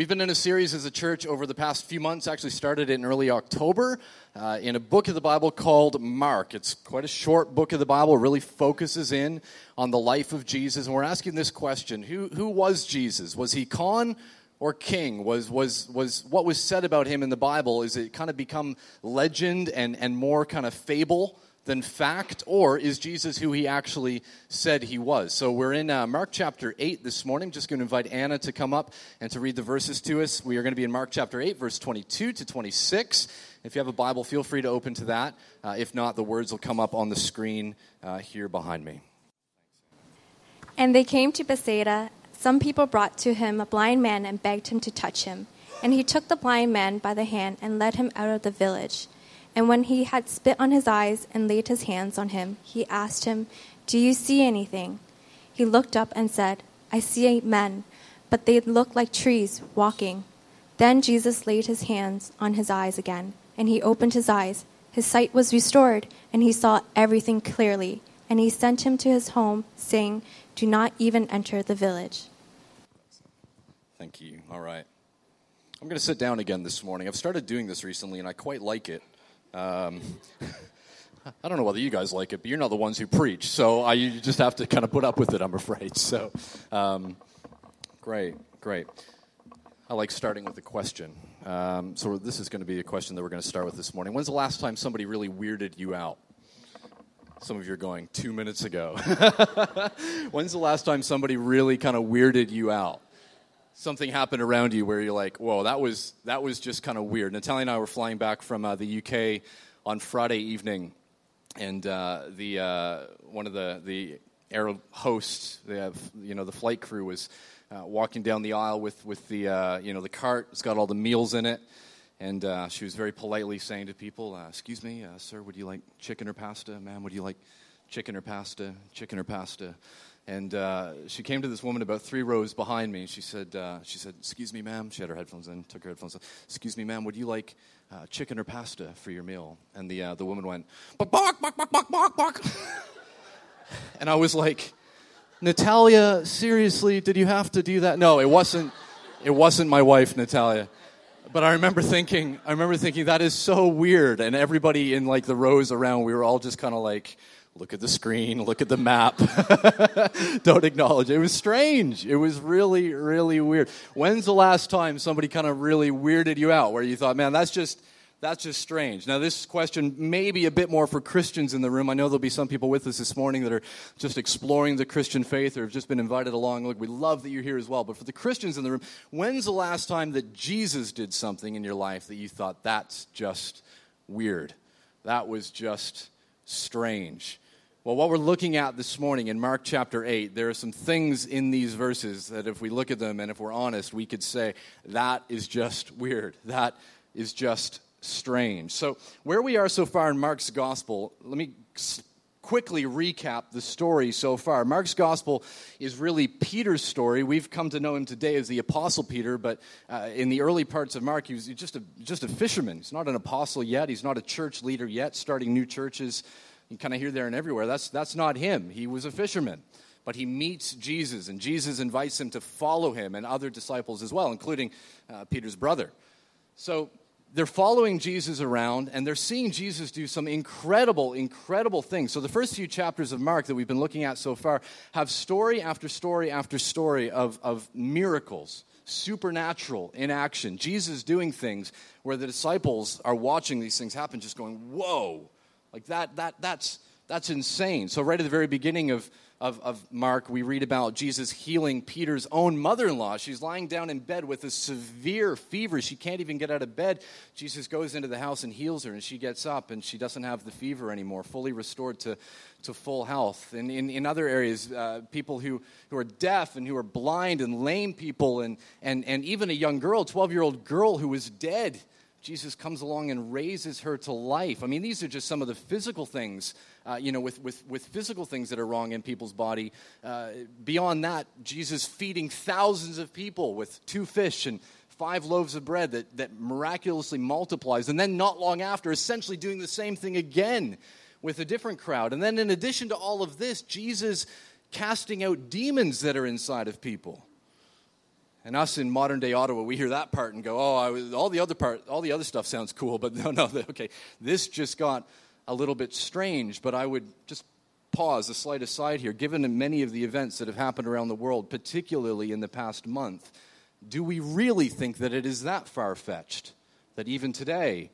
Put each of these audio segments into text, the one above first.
We've been in a series as a church over the past few months, actually started in early October, uh, in a book of the Bible called Mark. It's quite a short book of the Bible, really focuses in on the life of Jesus. And we're asking this question Who, who was Jesus? Was he con or king? Was, was, was what was said about him in the Bible, is it kind of become legend and, and more kind of fable? Than fact, or is Jesus who he actually said he was? So we're in uh, Mark chapter 8 this morning. Just going to invite Anna to come up and to read the verses to us. We are going to be in Mark chapter 8, verse 22 to 26. If you have a Bible, feel free to open to that. Uh, if not, the words will come up on the screen uh, here behind me. And they came to Bethsaida. Some people brought to him a blind man and begged him to touch him. And he took the blind man by the hand and led him out of the village. And when he had spit on his eyes and laid his hands on him, he asked him, Do you see anything? He looked up and said, I see men, but they look like trees walking. Then Jesus laid his hands on his eyes again, and he opened his eyes. His sight was restored, and he saw everything clearly. And he sent him to his home, saying, Do not even enter the village. Thank you. All right. I'm going to sit down again this morning. I've started doing this recently, and I quite like it. Um, I don't know whether you guys like it, but you're not the ones who preach, so I, you just have to kind of put up with it, I'm afraid. So, um, great, great. I like starting with a question. Um, so, this is going to be a question that we're going to start with this morning. When's the last time somebody really weirded you out? Some of you are going, two minutes ago. When's the last time somebody really kind of weirded you out? Something happened around you where you're like, whoa, that was, that was just kind of weird. Natalia and I were flying back from uh, the UK on Friday evening, and uh, the, uh, one of the, the air hosts, the, you know, the flight crew was uh, walking down the aisle with, with the, uh, you know, the cart. It's got all the meals in it. And uh, she was very politely saying to people, Excuse me, sir, would you like chicken or pasta? Ma'am, would you like chicken or pasta? Chicken or pasta? And uh, she came to this woman about three rows behind me. She said, uh, she said, excuse me, ma'am. She had her headphones in, took her headphones off. Excuse me, ma'am, would you like uh, chicken or pasta for your meal? And the, uh, the woman went, bok, bok, bok, bok, bok. and I was like, Natalia, seriously, did you have to do that? No, it wasn't, it wasn't my wife, Natalia. But I remember thinking, I remember thinking that is so weird. And everybody in like the rows around, we were all just kind of like, look at the screen, look at the map. Don't acknowledge it. Was strange. It was really, really weird. When's the last time somebody kind of really weirded you out where you thought, man, that's just that's just strange. Now, this question may be a bit more for Christians in the room. I know there'll be some people with us this morning that are just exploring the Christian faith or have just been invited along. Look, we love that you're here as well. But for the Christians in the room, when's the last time that Jesus did something in your life that you thought, that's just weird? That was just strange. Well, what we're looking at this morning in Mark chapter 8, there are some things in these verses that if we look at them and if we're honest, we could say, that is just weird. That is just strange. So, where we are so far in Mark's gospel, let me quickly recap the story so far. Mark's gospel is really Peter's story. We've come to know him today as the Apostle Peter, but uh, in the early parts of Mark, he was just a, just a fisherman. He's not an apostle yet, he's not a church leader yet, starting new churches. You kind of hear there and everywhere. That's, that's not him. He was a fisherman. But he meets Jesus, and Jesus invites him to follow him and other disciples as well, including uh, Peter's brother. So they're following Jesus around and they're seeing Jesus do some incredible, incredible things. So, the first few chapters of Mark that we've been looking at so far have story after story after story of, of miracles, supernatural in action. Jesus doing things where the disciples are watching these things happen, just going, Whoa, like that, that, that's, that's insane. So, right at the very beginning of, of, of Mark, we read about Jesus healing Peter's own mother in law. She's lying down in bed with a severe fever. She can't even get out of bed. Jesus goes into the house and heals her, and she gets up and she doesn't have the fever anymore, fully restored to, to full health. And in, in other areas, uh, people who, who are deaf and who are blind and lame people, and, and, and even a young girl, 12 year old girl who was dead Jesus comes along and raises her to life. I mean, these are just some of the physical things, uh, you know, with, with, with physical things that are wrong in people's body. Uh, beyond that, Jesus feeding thousands of people with two fish and five loaves of bread that, that miraculously multiplies. And then, not long after, essentially doing the same thing again with a different crowd. And then, in addition to all of this, Jesus casting out demons that are inside of people. And us in modern day Ottawa, we hear that part and go, "Oh, all the other part, all the other stuff sounds cool." But no, no, okay, this just got a little bit strange. But I would just pause, a slight aside here. Given many of the events that have happened around the world, particularly in the past month, do we really think that it is that far fetched that even today,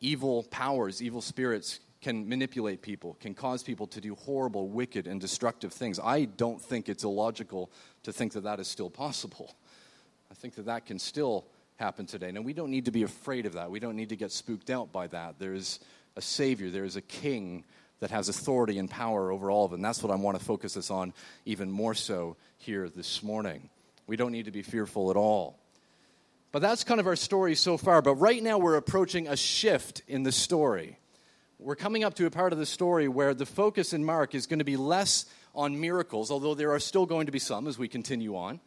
evil powers, evil spirits can manipulate people, can cause people to do horrible, wicked, and destructive things. I don't think it's illogical to think that that is still possible. I think that that can still happen today. Now, we don't need to be afraid of that. We don't need to get spooked out by that. There's a Savior, there is a King that has authority and power over all of it. And that's what I want to focus us on even more so here this morning. We don't need to be fearful at all. But that's kind of our story so far. But right now, we're approaching a shift in the story we're coming up to a part of the story where the focus in Mark is going to be less on miracles, although there are still going to be some as we continue on.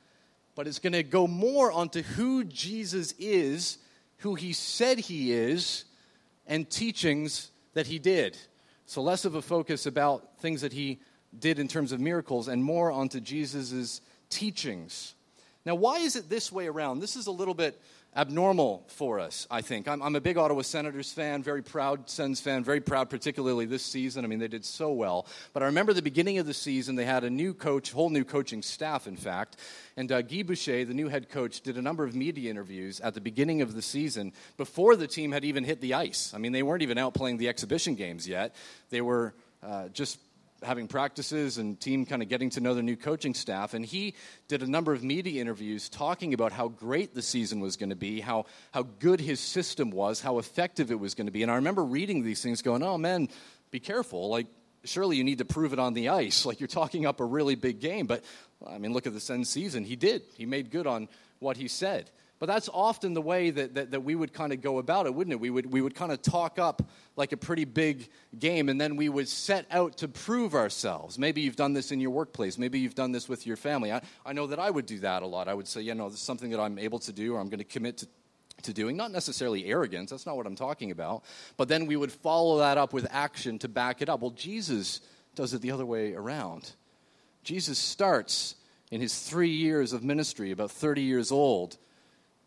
But it's going to go more onto who Jesus is, who he said he is, and teachings that he did. So less of a focus about things that he did in terms of miracles and more onto Jesus' teachings. Now, why is it this way around? This is a little bit abnormal for us, I think. I'm, I'm, a big Ottawa Senators fan, very proud Sens fan, very proud, particularly this season. I mean, they did so well. But I remember the beginning of the season, they had a new coach, whole new coaching staff, in fact. And uh, Guy Boucher, the new head coach, did a number of media interviews at the beginning of the season before the team had even hit the ice. I mean, they weren't even out playing the exhibition games yet. They were uh, just having practices and team kind of getting to know the new coaching staff. And he did a number of media interviews talking about how great the season was going to be, how, how good his system was, how effective it was going to be. And I remember reading these things going, oh man, be careful. Like, surely you need to prove it on the ice. Like, you're talking up a really big game. But, I mean, look at the Sens season. He did. He made good on what he said. But that's often the way that, that, that we would kind of go about it, wouldn't it? We would, we would kind of talk up like a pretty big game, and then we would set out to prove ourselves. Maybe you've done this in your workplace. Maybe you've done this with your family. I, I know that I would do that a lot. I would say, you know, this is something that I'm able to do or I'm going to commit to, to doing. Not necessarily arrogance, that's not what I'm talking about. But then we would follow that up with action to back it up. Well, Jesus does it the other way around. Jesus starts in his three years of ministry, about 30 years old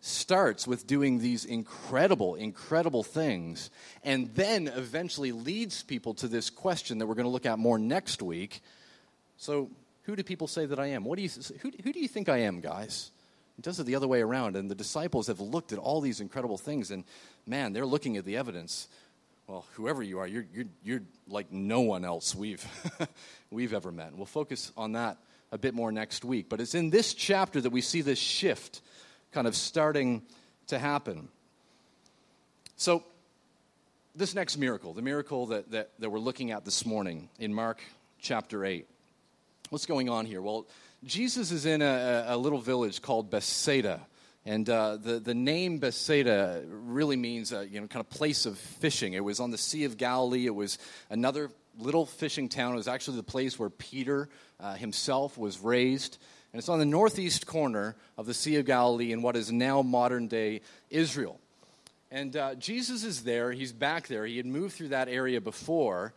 starts with doing these incredible, incredible things, and then eventually leads people to this question that we're going to look at more next week. So, who do people say that I am? What do you, who, who do you think I am, guys? It does it the other way around, and the disciples have looked at all these incredible things, and man, they're looking at the evidence. Well, whoever you are, you're, you're, you're like no one else we've, we've ever met. We'll focus on that a bit more next week. But it's in this chapter that we see this shift kind of starting to happen. So, this next miracle, the miracle that, that, that we're looking at this morning in Mark chapter 8, what's going on here? Well, Jesus is in a, a little village called Bethsaida. And uh, the, the name Bethsaida really means, uh, you know, kind of place of fishing. It was on the Sea of Galilee. It was another little fishing town. It was actually the place where Peter uh, himself was raised. And it's on the northeast corner of the Sea of Galilee in what is now modern day Israel. And uh, Jesus is there. He's back there. He had moved through that area before.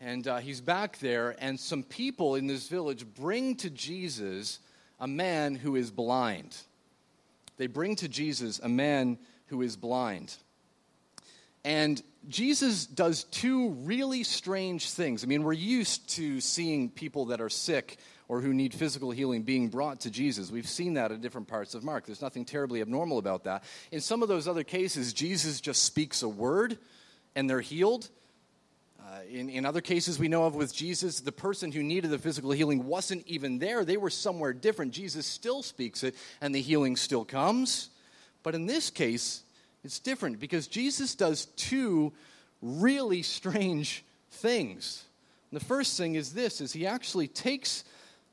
And uh, he's back there. And some people in this village bring to Jesus a man who is blind. They bring to Jesus a man who is blind. And Jesus does two really strange things. I mean, we're used to seeing people that are sick or who need physical healing being brought to Jesus. We've seen that in different parts of Mark. There's nothing terribly abnormal about that. In some of those other cases, Jesus just speaks a word and they're healed. Uh, in, in other cases we know of with Jesus, the person who needed the physical healing wasn't even there. They were somewhere different. Jesus still speaks it, and the healing still comes. But in this case, it's different because Jesus does two really strange things. And the first thing is this is he actually takes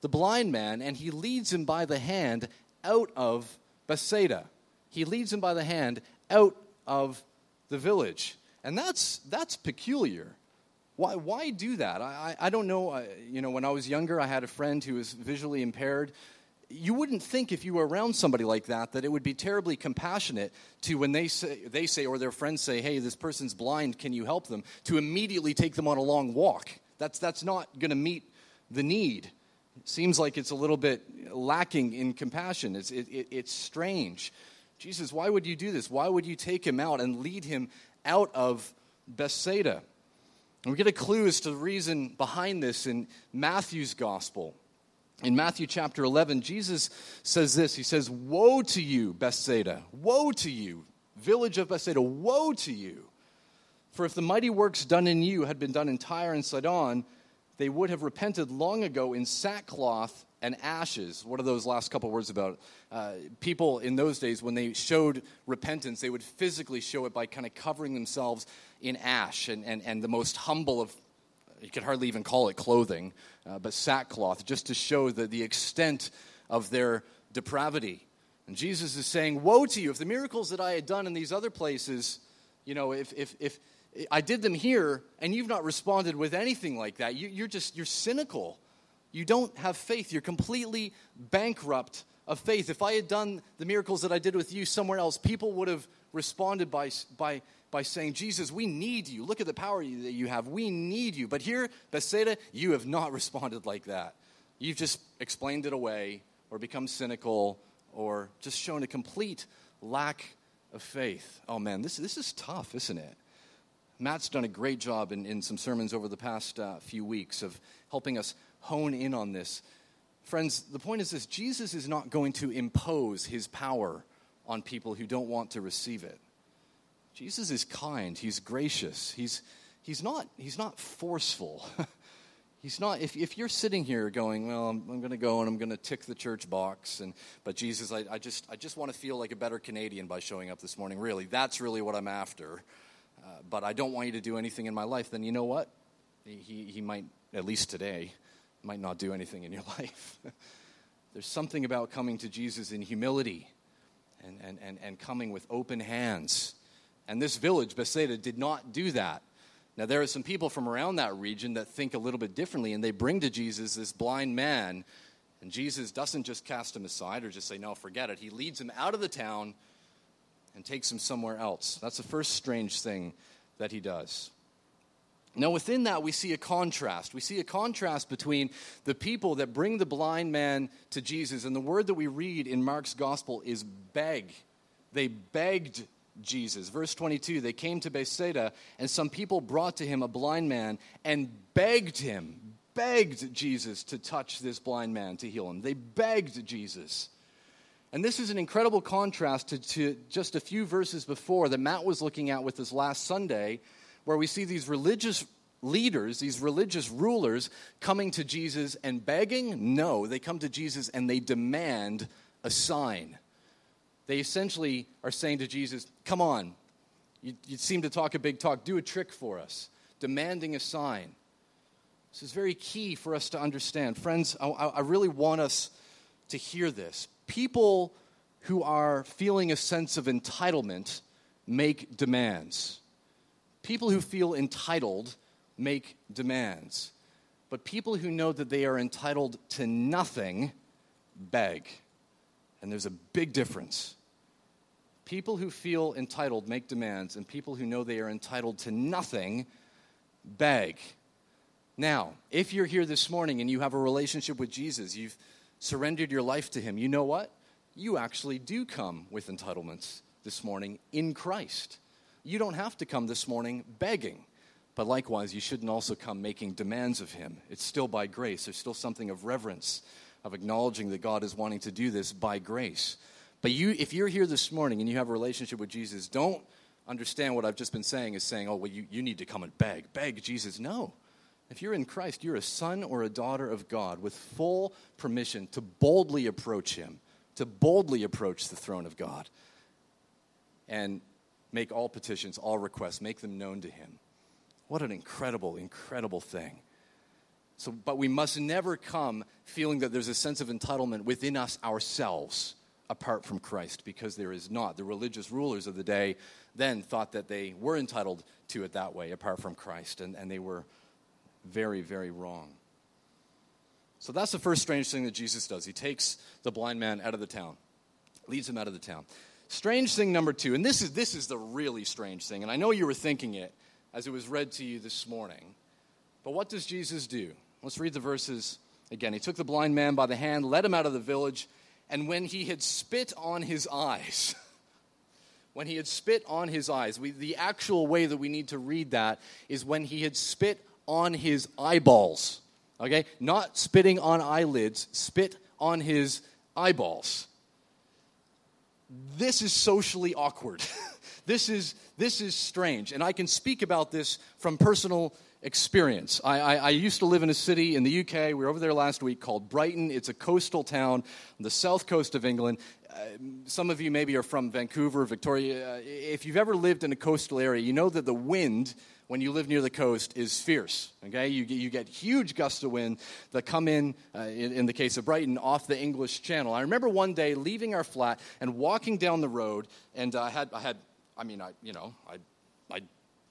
the blind man and he leads him by the hand out of Bethsaida. He leads him by the hand out of the village. And that's, that's peculiar. Why, why do that? I, I, I don't know. I, you know, when I was younger, I had a friend who was visually impaired. You wouldn't think if you were around somebody like that that it would be terribly compassionate to when they say, they say or their friends say, hey, this person's blind, can you help them? To immediately take them on a long walk. That's, that's not going to meet the need. Seems like it's a little bit lacking in compassion. It's, it, it, it's strange. Jesus, why would you do this? Why would you take him out and lead him out of Bethsaida? And we get a clue as to the reason behind this in Matthew's gospel. In Matthew chapter 11, Jesus says this He says, Woe to you, Bethsaida! Woe to you, village of Bethsaida! Woe to you! For if the mighty works done in you had been done in Tyre and Sidon, they would have repented long ago in sackcloth and ashes. What are those last couple words about? Uh, people in those days, when they showed repentance, they would physically show it by kind of covering themselves in ash and, and, and the most humble of you could hardly even call it clothing, uh, but sackcloth, just to show the, the extent of their depravity. And Jesus is saying, Woe to you! If the miracles that I had done in these other places, you know, if, if, if I did them here and you've not responded with anything like that, you, you're just, you're cynical. You don't have faith. You're completely bankrupt of faith. If I had done the miracles that I did with you somewhere else, people would have responded by, by by saying, Jesus, we need you. Look at the power that you have. We need you. But here, Bethsaida, you have not responded like that. You've just explained it away or become cynical or just shown a complete lack of faith. Oh man, this, this is tough, isn't it? Matt's done a great job in, in some sermons over the past uh, few weeks of helping us hone in on this. Friends, the point is this Jesus is not going to impose his power on people who don't want to receive it. Jesus is kind, he's gracious, he's, he's, not, he's not forceful. he's not, if, if you're sitting here going, well, I'm, I'm going to go and I'm going to tick the church box, and, but Jesus, I, I, just, I just want to feel like a better Canadian by showing up this morning. Really, that's really what I'm after. Uh, but I don't want you to do anything in my life, then you know what? He, he might, at least today, might not do anything in your life. There's something about coming to Jesus in humility and, and, and, and coming with open hands and this village, Bethsaida, did not do that. Now, there are some people from around that region that think a little bit differently, and they bring to Jesus this blind man. And Jesus doesn't just cast him aside or just say, no, forget it. He leads him out of the town and takes him somewhere else. That's the first strange thing that he does. Now, within that, we see a contrast. We see a contrast between the people that bring the blind man to Jesus, and the word that we read in Mark's gospel is beg. They begged Jesus. Verse 22 They came to Bethsaida, and some people brought to him a blind man and begged him, begged Jesus to touch this blind man to heal him. They begged Jesus. And this is an incredible contrast to, to just a few verses before that Matt was looking at with us last Sunday, where we see these religious leaders, these religious rulers, coming to Jesus and begging. No, they come to Jesus and they demand a sign they essentially are saying to Jesus, Come on, you, you seem to talk a big talk, do a trick for us, demanding a sign. This is very key for us to understand. Friends, I, I really want us to hear this. People who are feeling a sense of entitlement make demands. People who feel entitled make demands. But people who know that they are entitled to nothing beg. And there's a big difference. People who feel entitled make demands, and people who know they are entitled to nothing beg. Now, if you're here this morning and you have a relationship with Jesus, you've surrendered your life to Him, you know what? You actually do come with entitlements this morning in Christ. You don't have to come this morning begging. But likewise, you shouldn't also come making demands of Him. It's still by grace. There's still something of reverence, of acknowledging that God is wanting to do this by grace. But you, if you're here this morning and you have a relationship with Jesus, don't understand what I've just been saying is saying, oh, well, you, you need to come and beg. Beg Jesus. No. If you're in Christ, you're a son or a daughter of God with full permission to boldly approach Him, to boldly approach the throne of God and make all petitions, all requests, make them known to Him. What an incredible, incredible thing. So, but we must never come feeling that there's a sense of entitlement within us ourselves apart from Christ because there is not. The religious rulers of the day then thought that they were entitled to it that way apart from Christ, and, and they were very, very wrong. So that's the first strange thing that Jesus does. He takes the blind man out of the town, leads him out of the town. Strange thing number two, and this is, this is the really strange thing, and I know you were thinking it as it was read to you this morning. But what does Jesus do? Let's read the verses Again, he took the blind man by the hand, led him out of the village, and when he had spit on his eyes, when he had spit on his eyes, we, the actual way that we need to read that is when he had spit on his eyeballs. Okay? Not spitting on eyelids, spit on his eyeballs. This is socially awkward. this, is, this is strange. And I can speak about this from personal experience. I, I, I, used to live in a city in the UK, we were over there last week, called Brighton. It's a coastal town on the south coast of England. Uh, some of you maybe are from Vancouver, Victoria. Uh, if you've ever lived in a coastal area, you know that the wind when you live near the coast is fierce. Okay, you, you get huge gusts of wind that come in, uh, in, in the case of Brighton, off the English Channel. I remember one day leaving our flat and walking down the road, and I had, I had, I mean, I, you know, I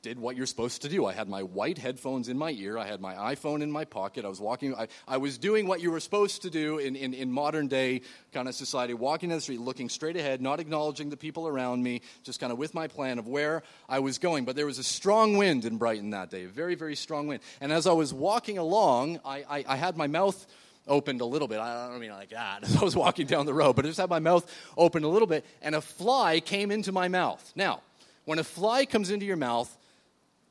did what you're supposed to do. I had my white headphones in my ear. I had my iPhone in my pocket. I was walking. I, I was doing what you were supposed to do in, in, in modern day kind of society, walking down the street, looking straight ahead, not acknowledging the people around me, just kind of with my plan of where I was going. But there was a strong wind in Brighton that day, a very, very strong wind. And as I was walking along, I, I, I had my mouth opened a little bit. I don't mean like that as I was walking down the road, but I just had my mouth open a little bit, and a fly came into my mouth. Now, when a fly comes into your mouth,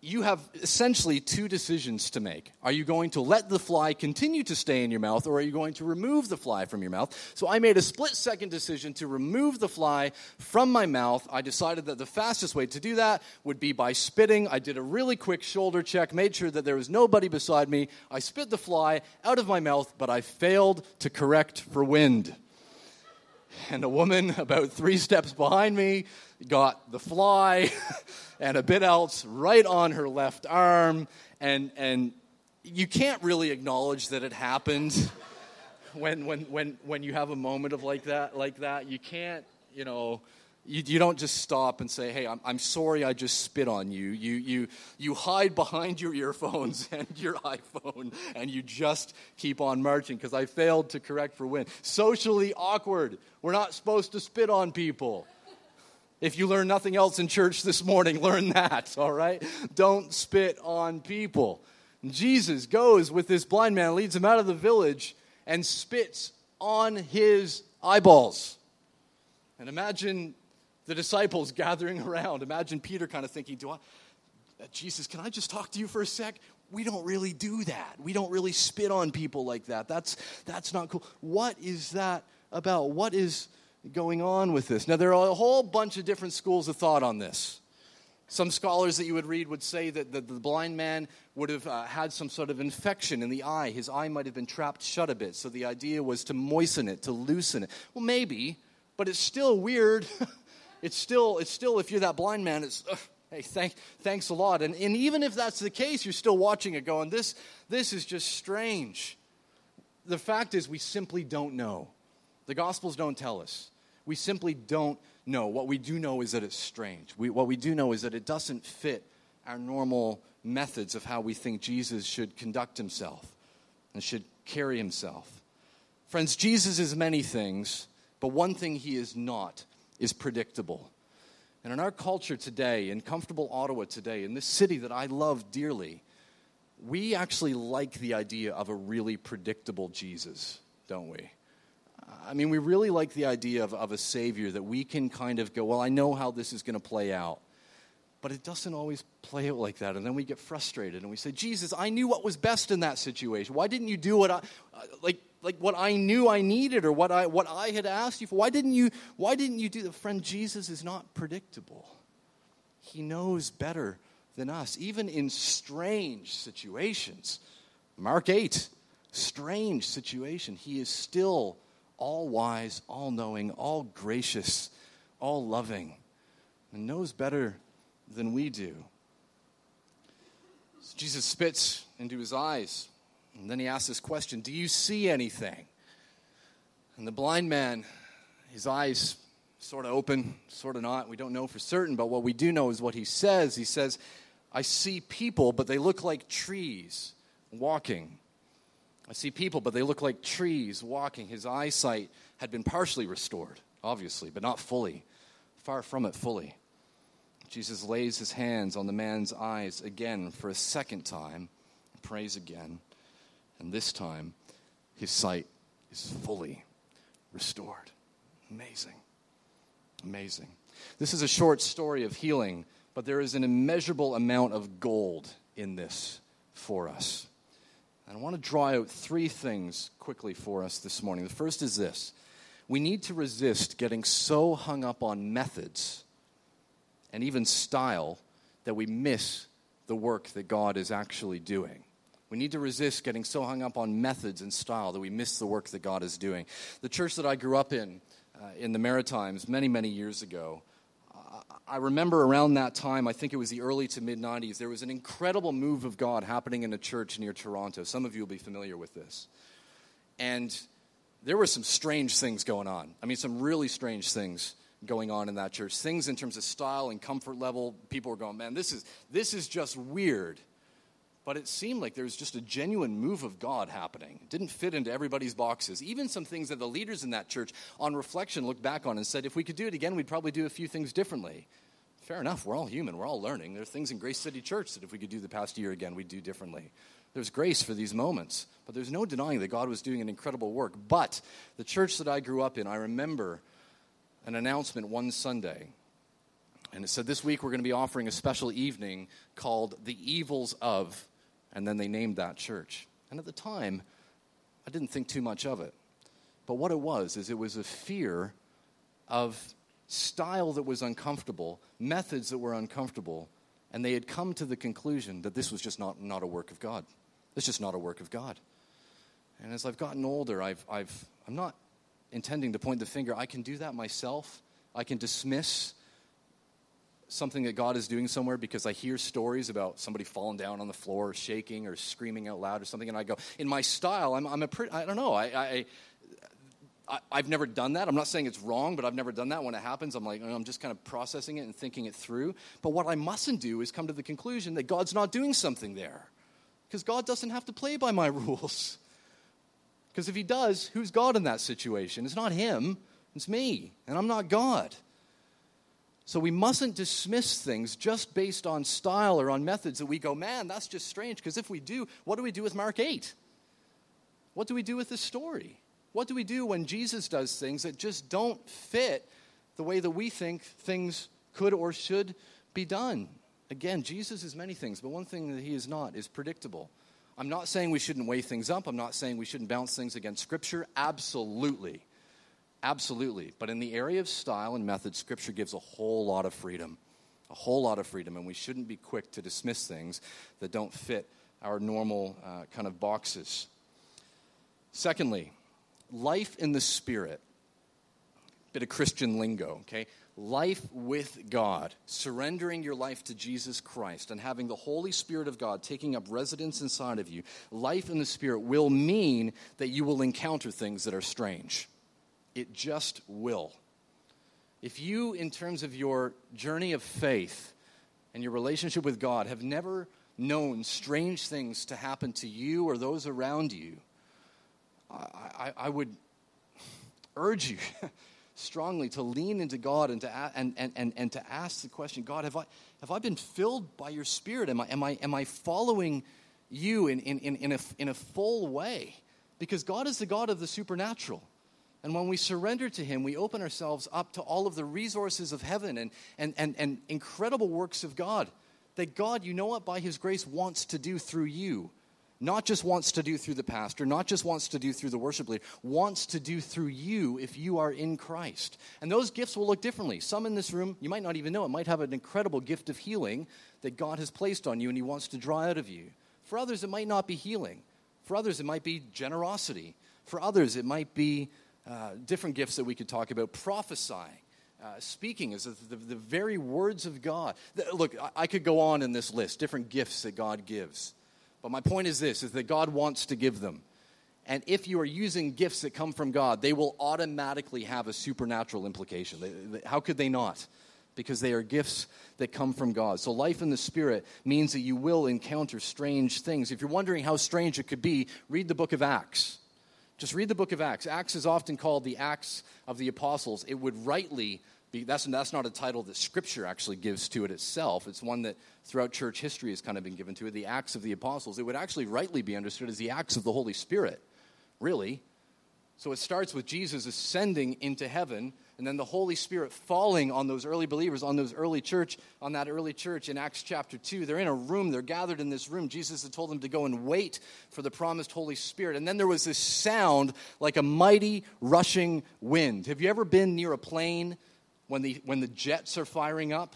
you have essentially two decisions to make. Are you going to let the fly continue to stay in your mouth, or are you going to remove the fly from your mouth? So I made a split second decision to remove the fly from my mouth. I decided that the fastest way to do that would be by spitting. I did a really quick shoulder check, made sure that there was nobody beside me. I spit the fly out of my mouth, but I failed to correct for wind. And a woman about three steps behind me got the fly and a bit else right on her left arm. And, and you can't really acknowledge that it happened when, when, when, when you have a moment of like that, like that. You can't, you know, you, you don't just stop and say, hey, I'm, I'm sorry I just spit on you. You, you. you hide behind your earphones and your iPhone and you just keep on marching because I failed to correct for wind. Socially awkward. We're not supposed to spit on people. If you learn nothing else in church this morning, learn that, all right? Don't spit on people. Jesus goes with this blind man, leads him out of the village, and spits on his eyeballs. And imagine the disciples gathering around. Imagine Peter kind of thinking, Do I, uh, Jesus, can I just talk to you for a sec? We don't really do that. We don't really spit on people like that. That's, that's not cool. What is that about? What is going on with this? Now, there are a whole bunch of different schools of thought on this. Some scholars that you would read would say that the, the blind man would have uh, had some sort of infection in the eye. His eye might have been trapped shut a bit, so the idea was to moisten it, to loosen it. Well, maybe, but it's still weird. it's still, it's still, if you're that blind man, it's, uh, hey, thank, thanks a lot. And, and even if that's the case, you're still watching it going, this, this is just strange. The fact is, we simply don't know. The Gospels don't tell us. We simply don't know. What we do know is that it's strange. We, what we do know is that it doesn't fit our normal methods of how we think Jesus should conduct himself and should carry himself. Friends, Jesus is many things, but one thing he is not is predictable. And in our culture today, in comfortable Ottawa today, in this city that I love dearly, we actually like the idea of a really predictable Jesus, don't we? I mean, we really like the idea of, of a Savior that we can kind of go, well, I know how this is going to play out. But it doesn't always play out like that. And then we get frustrated and we say, Jesus, I knew what was best in that situation. Why didn't you do what I, uh, like, like what I knew I needed or what I, what I had asked you for? Why didn't you, why didn't you do that? Friend, Jesus is not predictable. He knows better than us, even in strange situations. Mark 8, strange situation. He is still all wise, all knowing, all gracious, all loving, and knows better than we do. So Jesus spits into his eyes, and then he asks this question Do you see anything? And the blind man, his eyes sort of open, sort of not. We don't know for certain, but what we do know is what he says. He says, I see people, but they look like trees walking. I see people, but they look like trees walking. His eyesight had been partially restored, obviously, but not fully. Far from it fully. Jesus lays his hands on the man's eyes again for a second time, prays again, and this time his sight is fully restored. Amazing. Amazing. This is a short story of healing, but there is an immeasurable amount of gold in this for us. And I want to draw out three things quickly for us this morning. The first is this we need to resist getting so hung up on methods and even style that we miss the work that God is actually doing. We need to resist getting so hung up on methods and style that we miss the work that God is doing. The church that I grew up in, uh, in the Maritimes, many, many years ago, I remember around that time, I think it was the early to mid 90s, there was an incredible move of God happening in a church near Toronto. Some of you will be familiar with this. And there were some strange things going on. I mean, some really strange things going on in that church. Things in terms of style and comfort level. People were going, man, this is, this is just weird. But it seemed like there was just a genuine move of God happening. It didn't fit into everybody's boxes. Even some things that the leaders in that church, on reflection, looked back on and said, if we could do it again, we'd probably do a few things differently. Fair enough, we're all human, we're all learning. There are things in Grace City Church that if we could do the past year again, we'd do differently. There's grace for these moments, but there's no denying that God was doing an incredible work. But the church that I grew up in, I remember an announcement one Sunday. And it said, This week we're going to be offering a special evening called The Evils of, and then they named that church. And at the time, I didn't think too much of it. But what it was, is it was a fear of style that was uncomfortable, methods that were uncomfortable, and they had come to the conclusion that this was just not, not a work of God. It's just not a work of God. And as I've gotten older, I've, I've, I'm not intending to point the finger. I can do that myself. I can dismiss something that God is doing somewhere because I hear stories about somebody falling down on the floor, or shaking, or screaming out loud, or something, and I go, in my style, I'm, I'm a pretty, I don't know, I, I, I, have never done that. I'm not saying it's wrong, but I've never done that. When it happens, I'm like, I'm just kind of processing it and thinking it through. But what I mustn't do is come to the conclusion that God's not doing something there. Because God doesn't have to play by my rules. Because if He does, who's God in that situation? It's not Him, it's me. And I'm not God. So we mustn't dismiss things just based on style or on methods that we go, man, that's just strange. Because if we do, what do we do with Mark 8? What do we do with this story? What do we do when Jesus does things that just don't fit the way that we think things could or should be done? Again, Jesus is many things, but one thing that he is not is predictable. I'm not saying we shouldn't weigh things up. I'm not saying we shouldn't bounce things against Scripture. Absolutely. Absolutely. But in the area of style and method, Scripture gives a whole lot of freedom. A whole lot of freedom. And we shouldn't be quick to dismiss things that don't fit our normal uh, kind of boxes. Secondly, life in the Spirit. Bit of Christian lingo, okay? life with God, surrendering your life to Jesus Christ, and having the Holy Spirit of God taking up residence inside of you, life in the Spirit will mean that you will encounter things that are strange. It just will. If you, in terms of your journey of faith and your relationship with God, have never known strange things to happen to you or those around you, I, I, I would urge you strongly to lean into God and to, and, and, and, and to ask the question God, have I, have I been filled by your Spirit? Am I, am I, am I following you in, in, in, in, a, in a full way? Because God is the God of the supernatural. And when we surrender to Him, we open ourselves up to all of the resources of heaven and, and, and, and incredible works of God that God, you know what, by His grace wants to do through you not just wants to do through the pastor, not just wants to do through the worship leader, wants to do through you if you are in Christ. And those gifts will look differently. Some in this room, you might not even know it, might have an incredible gift of healing that God has placed on you and He wants to draw out of you. For others, it might not be healing. For others, it might be generosity. For others, it might be uh, different gifts that we could talk about prophesying. Uh, speaking is the, the, very words of God. Look, I, I could go on in this list, different gifts that God gives. But my point is this is that God wants to give them. And if you are using gifts that come from God, they will automatically have a supernatural implication. They, they, how could they not? Because they are gifts that come from God. So, life in the Spirit means that you will encounter strange things. If you're wondering how strange it could be, read the book of Acts. Just read the book of Acts. Acts is often called the Acts of the Apostles. It would rightly be, that's, that's not a title that Scripture actually gives to it itself. It's one that throughout church history has kind of been given to it. The Acts of the Apostles. It would actually rightly be understood as the Acts of the Holy Spirit. really. So it starts with Jesus ascending into heaven and then the Holy Spirit falling on those early believers, on those early church, on that early church in Acts chapter 2. They're in a room, they're gathered in this room. Jesus had told them to go and wait for the promised Holy Spirit. And then there was this sound like a mighty rushing wind. Have you ever been near a plane when the, when the jets are firing up?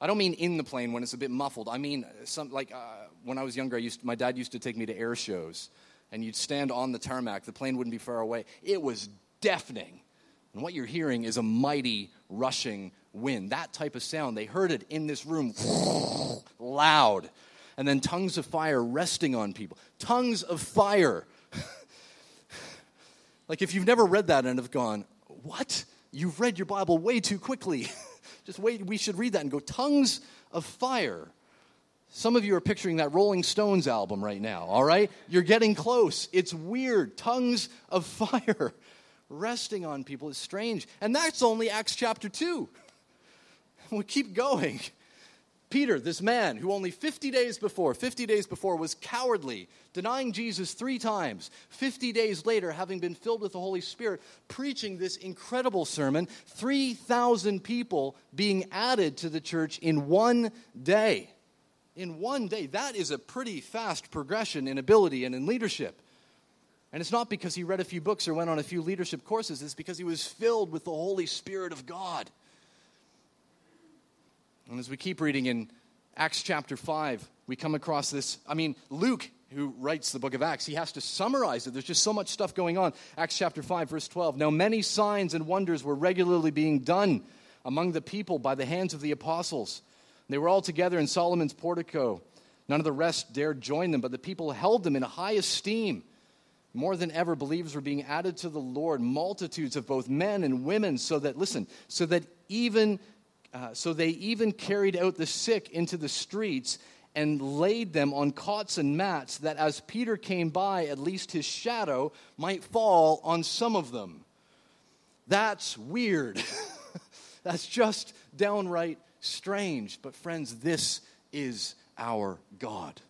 I don't mean in the plane when it's a bit muffled. I mean, some, like uh, when I was younger, I used, my dad used to take me to air shows, and you'd stand on the tarmac. The plane wouldn't be far away. It was deafening and what you're hearing is a mighty rushing wind. That type of sound. They heard it in this room, loud. And then tongues of fire resting on people. Tongues of fire. like if you've never read that and have gone, what? You've read your Bible way too quickly. Just wait, we should read that and go, tongues of fire. Some of you are picturing that Rolling Stones album right now, all right? You're getting close. It's weird. Tongues of fire resting on people is strange. And that's only Acts chapter 2. We keep going. Peter, this man who only 50 days before, 50 days before, was cowardly, denying Jesus three times, 50 days later, having been filled with the Holy Spirit, preaching this incredible sermon, 3,000 people being added to the church in one day. In one day. That is a pretty fast progression in ability and in leadership. And it's not because he read a few books or went on a few leadership courses, it's because he was filled with the Holy Spirit of God. And as we keep reading in Acts chapter 5, we come across this. I mean, Luke, who writes the book of Acts, he has to summarize it. There's just so much stuff going on. Acts chapter 5, verse 12. Now, many signs and wonders were regularly being done among the people by the hands of the apostles. They were all together in Solomon's portico. None of the rest dared join them, but the people held them in high esteem. More than ever, believers were being added to the Lord, multitudes of both men and women, so that, listen, so that even, uh, so they even carried out the sick into the streets and laid them on cots and mats, that as Peter came by, at least his shadow might fall on some of them. That's weird. That's just downright strange. But, friends, this is our God.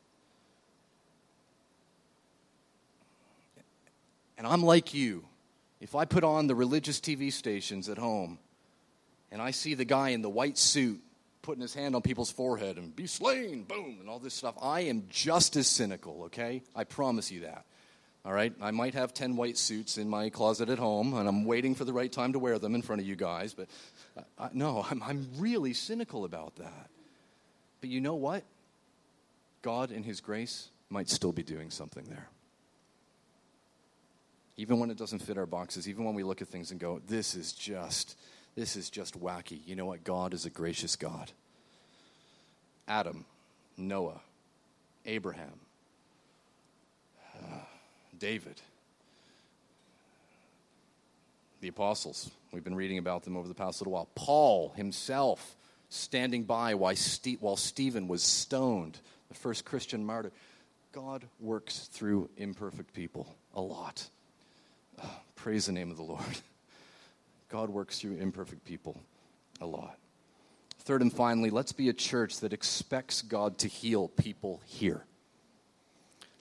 And I'm like you. If I put on the religious TV stations at home and I see the guy in the white suit putting his hand on people's forehead and be slain, boom, and all this stuff, I am just as cynical, okay? I promise you that. All right? I might have 10 white suits in my closet at home, and I'm waiting for the right time to wear them in front of you guys, but uh, no, I'm, I'm really cynical about that. But you know what? God, in His grace, might still be doing something there even when it doesn't fit our boxes, even when we look at things and go, this is just, this is just wacky. You know what? God is a gracious God. Adam, Noah, Abraham, uh, David, the apostles. We've been reading about them over the past little while. Paul himself standing by while, while Stephen was stoned, the first Christian martyr. God works through imperfect people a lot. Praise the name of the Lord. God works through imperfect people a lot. Third and finally, let's be a church that expects God to heal people here.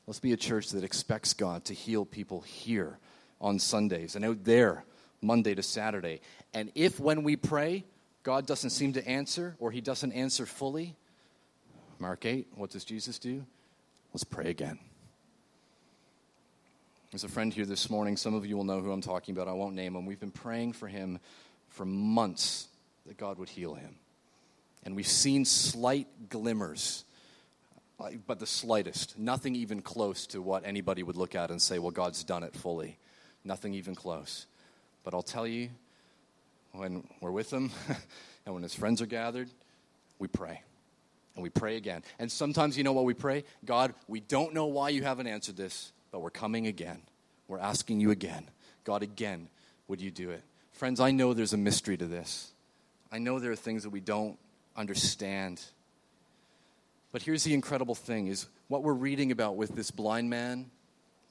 Let's be a church that expects God to heal people here on Sundays and out there Monday to Saturday. And if when we pray, God doesn't seem to answer or he doesn't answer fully, Mark 8, what does Jesus do? Let's pray again. There's a friend here this morning. Some of you will know who I'm talking about. I won't name him. We've been praying for him for months that God would heal him. And we've seen slight glimmers, uh, but the slightest. Nothing even close to what anybody would look at and say, well, God's done it fully. Nothing even close. But I'll tell you, when we're with him and when his friends are gathered, we pray. And we pray again. And sometimes, you know what we pray? God, we don't know why you haven't answered this but we're coming again. We're asking you again. God, again, would you do it? Friends, I know there's a mystery to this. I know there are things that we don't understand. But here's the incredible thing is what we're reading about with this blind man,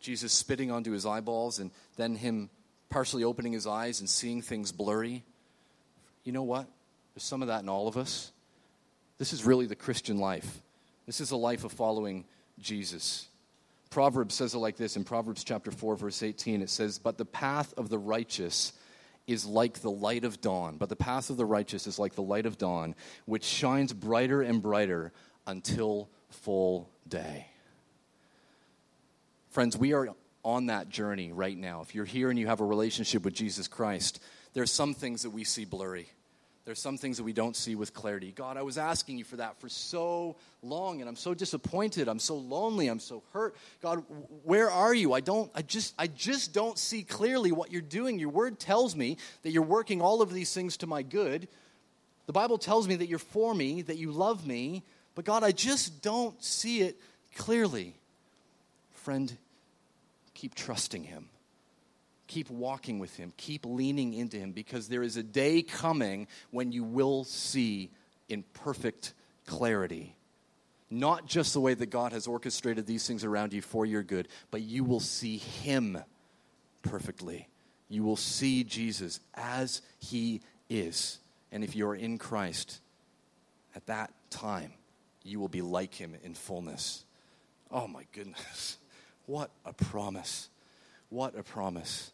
Jesus spitting onto his eyeballs and then him partially opening his eyes and seeing things blurry. You know what? There's some of that in all of us. This is really the Christian life. This is a life of following Jesus. Proverbs says it like this in Proverbs chapter 4, verse 18. It says, But the path of the righteous is like the light of dawn. But the path of the righteous is like the light of dawn, which shines brighter and brighter until full day. Friends, we are on that journey right now. If you're here and you have a relationship with Jesus Christ, there's some things that we see blurry. There's some things that we don't see with clarity. God, I was asking you for that for so long and I'm so disappointed. I'm so lonely. I'm so hurt. God, where are you? I don't I just I just don't see clearly what you're doing. Your word tells me that you're working all of these things to my good. The Bible tells me that you're for me, that you love me, but God, I just don't see it clearly. Friend, keep trusting him. Keep walking with him. Keep leaning into him because there is a day coming when you will see in perfect clarity. Not just the way that God has orchestrated these things around you for your good, but you will see him perfectly. You will see Jesus as he is. And if you're in Christ, at that time, you will be like him in fullness. Oh my goodness. What a promise. What a promise.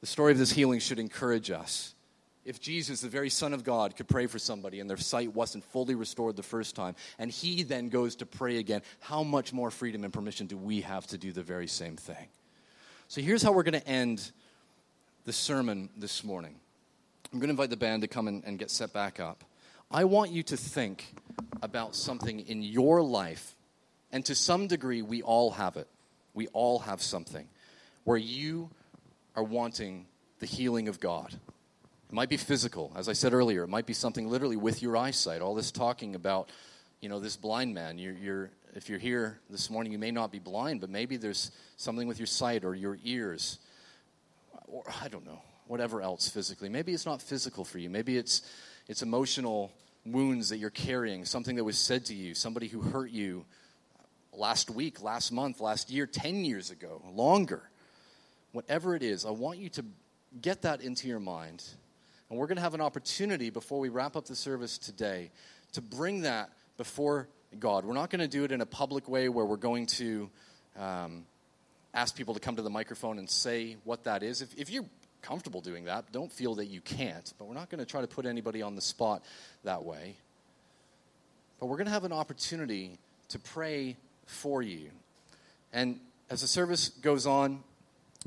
The story of this healing should encourage us. If Jesus, the very Son of God, could pray for somebody and their sight wasn't fully restored the first time, and he then goes to pray again, how much more freedom and permission do we have to do the very same thing? So here's how we're going to end the sermon this morning. I'm going to invite the band to come and, and get set back up. I want you to think about something in your life, and to some degree, we all have it. We all have something where you are wanting the healing of God. It might be physical, as I said earlier. It might be something literally with your eyesight. All this talking about, you know, this blind man. You're, you're, if you're here this morning, you may not be blind, but maybe there's something with your sight or your ears, or I don't know, whatever else physically. Maybe it's not physical for you. Maybe it's it's emotional wounds that you're carrying, something that was said to you, somebody who hurt you last week, last month, last year, 10 years ago, longer whatever it is, I want you to get that into your mind. And we're going to have an opportunity before we wrap up the service today to bring that before God. We're not going to do it in a public way where we're going to um, ask people to come to the microphone and say what that is. If, if you're comfortable doing that, don't feel that you can't. But we're not going to try to put anybody on the spot that way. But we're going to have an opportunity to pray for you. And as the service goes on,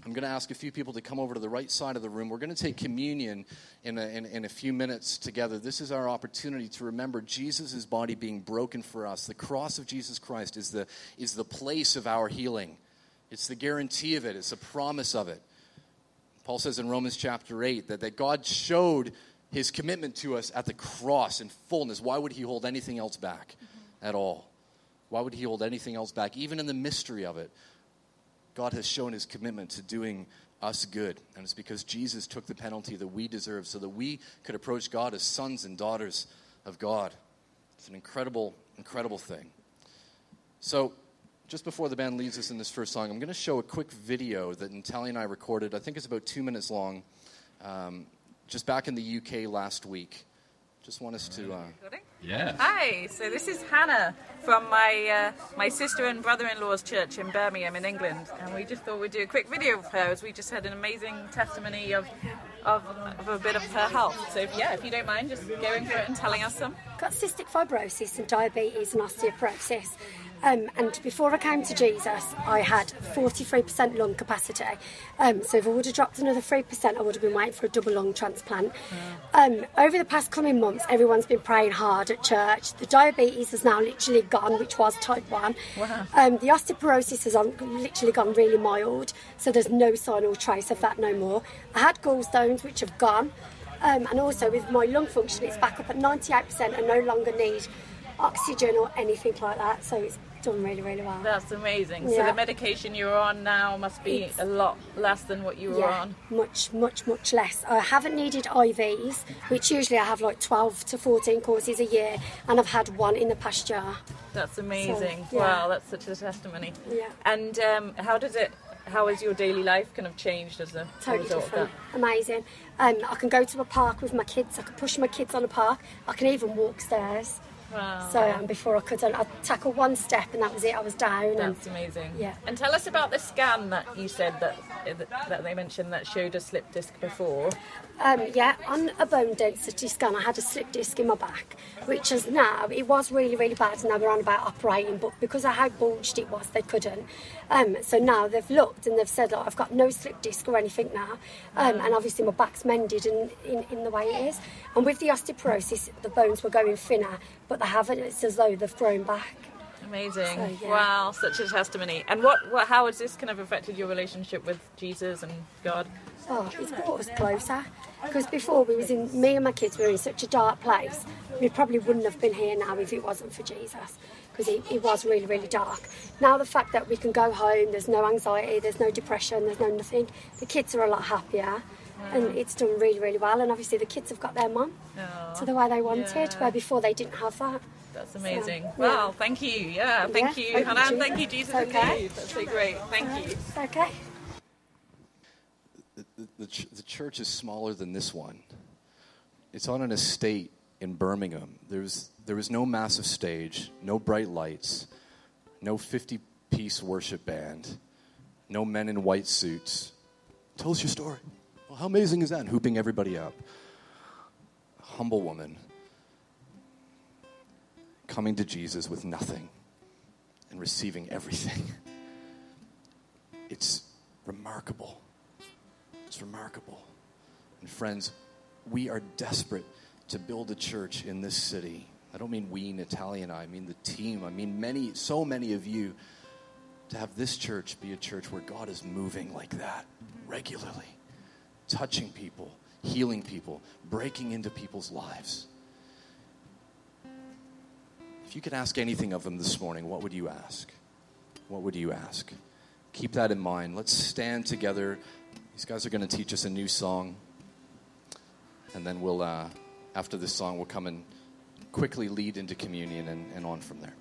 I'm going to ask a few people to come over to the right side of the room. We're going to take communion in a, in, in a few minutes together. This is our opportunity to remember Jesus' body being broken for us. The cross of Jesus Christ is the, is the place of our healing, it's the guarantee of it, it's the promise of it. Paul says in Romans chapter 8 that, that God showed his commitment to us at the cross in fullness. Why would he hold anything else back mm-hmm. at all? Why would he hold anything else back, even in the mystery of it? God has shown his commitment to doing us good. And it's because Jesus took the penalty that we deserve so that we could approach God as sons and daughters of God. It's an incredible, incredible thing. So, just before the band leads us in this first song, I'm going to show a quick video that Natalia and I recorded. I think it's about two minutes long, um, just back in the UK last week. Just want us to. Uh, yeah. Hi. So this is Hannah from my uh, my sister and brother-in-law's church in Birmingham, in England, and we just thought we'd do a quick video of her as we just had an amazing testimony of of, of a bit of her health. So if, yeah, if you don't mind, just going for it and telling us some. Got cystic fibrosis and diabetes and osteoporosis. Um, and before I came to Jesus, I had 43% lung capacity. Um, so if I would have dropped another 3%, I would have been waiting for a double lung transplant. Um, over the past coming months, everyone's been praying hard at church. The diabetes has now literally gone, which was type 1. Wow. Um, the osteoporosis has literally gone really mild, so there's no sign or trace of that no more. I had gallstones, which have gone. Um, and also with my lung function, it's back up at 98% and no longer need oxygen or anything like that. So it's done really, really well. That's amazing. Yeah. So the medication you're on now must be it's, a lot less than what you were yeah, on. Much, much, much less. I haven't needed IVs, which usually I have like 12 to 14 courses a year, and I've had one in the past year. That's amazing. So, yeah. Wow, that's such a testimony. Yeah. And um, how does it? How has your daily life kind of changed as a totally result different. Amazing. Um, I can go to a park with my kids. I can push my kids on a park. I can even walk stairs. Wow. So um, before I could, I tackled one step and that was it. I was down. and That's amazing. Yeah. And tell us about the scan that you said that that they mentioned that showed a slip disc before. Um, yeah, on a bone density scan, I had a slip disc in my back, which is now, it was really, really bad, and they were on about operating, but because of how bulged it was, they couldn't. Um, so now they've looked and they've said, like, I've got no slip disc or anything now, um, and obviously my back's mended in, in, in the way it is. And with the osteoporosis, the bones were going thinner, but they haven't, it's as though they've grown back. Amazing. So, yeah. Wow, such a testimony. And what, what, how has this kind of affected your relationship with Jesus and God? Oh, it's brought us closer. Because before we was in, me and my kids were in such a dark place. We probably wouldn't have been here now if it wasn't for Jesus. Because it, it was really, really dark. Now the fact that we can go home, there's no anxiety, there's no depression, there's no nothing. The kids are a lot happier. And it's done really, really well. And obviously the kids have got their mum to the way they wanted, yeah. where before they didn't have that. that's amazing. yeah. Wow, thank you. Yeah, thank Yeah, you, thank you, Hannah. and Thank you, Jesus. Jesus, Okay. indeed. That's so great. Thank you. Okay. The, the, ch- the church is smaller than this one. It's on an estate in Birmingham. There's, there was no massive stage, no bright lights, no 50 piece worship band, no men in white suits. Tell us your story. Well, how amazing is that? And hooping everybody up. Humble woman coming to Jesus with nothing and receiving everything. It's remarkable. It's remarkable. And friends, we are desperate to build a church in this city. I don't mean we, Natalia and I, I mean the team. I mean many, so many of you to have this church be a church where God is moving like that regularly, touching people, healing people, breaking into people's lives. If you could ask anything of them this morning, what would you ask? What would you ask? Keep that in mind. Let's stand together. These guys are going to teach us a new song. And then we'll, uh, after this song, we'll come and quickly lead into communion and, and on from there.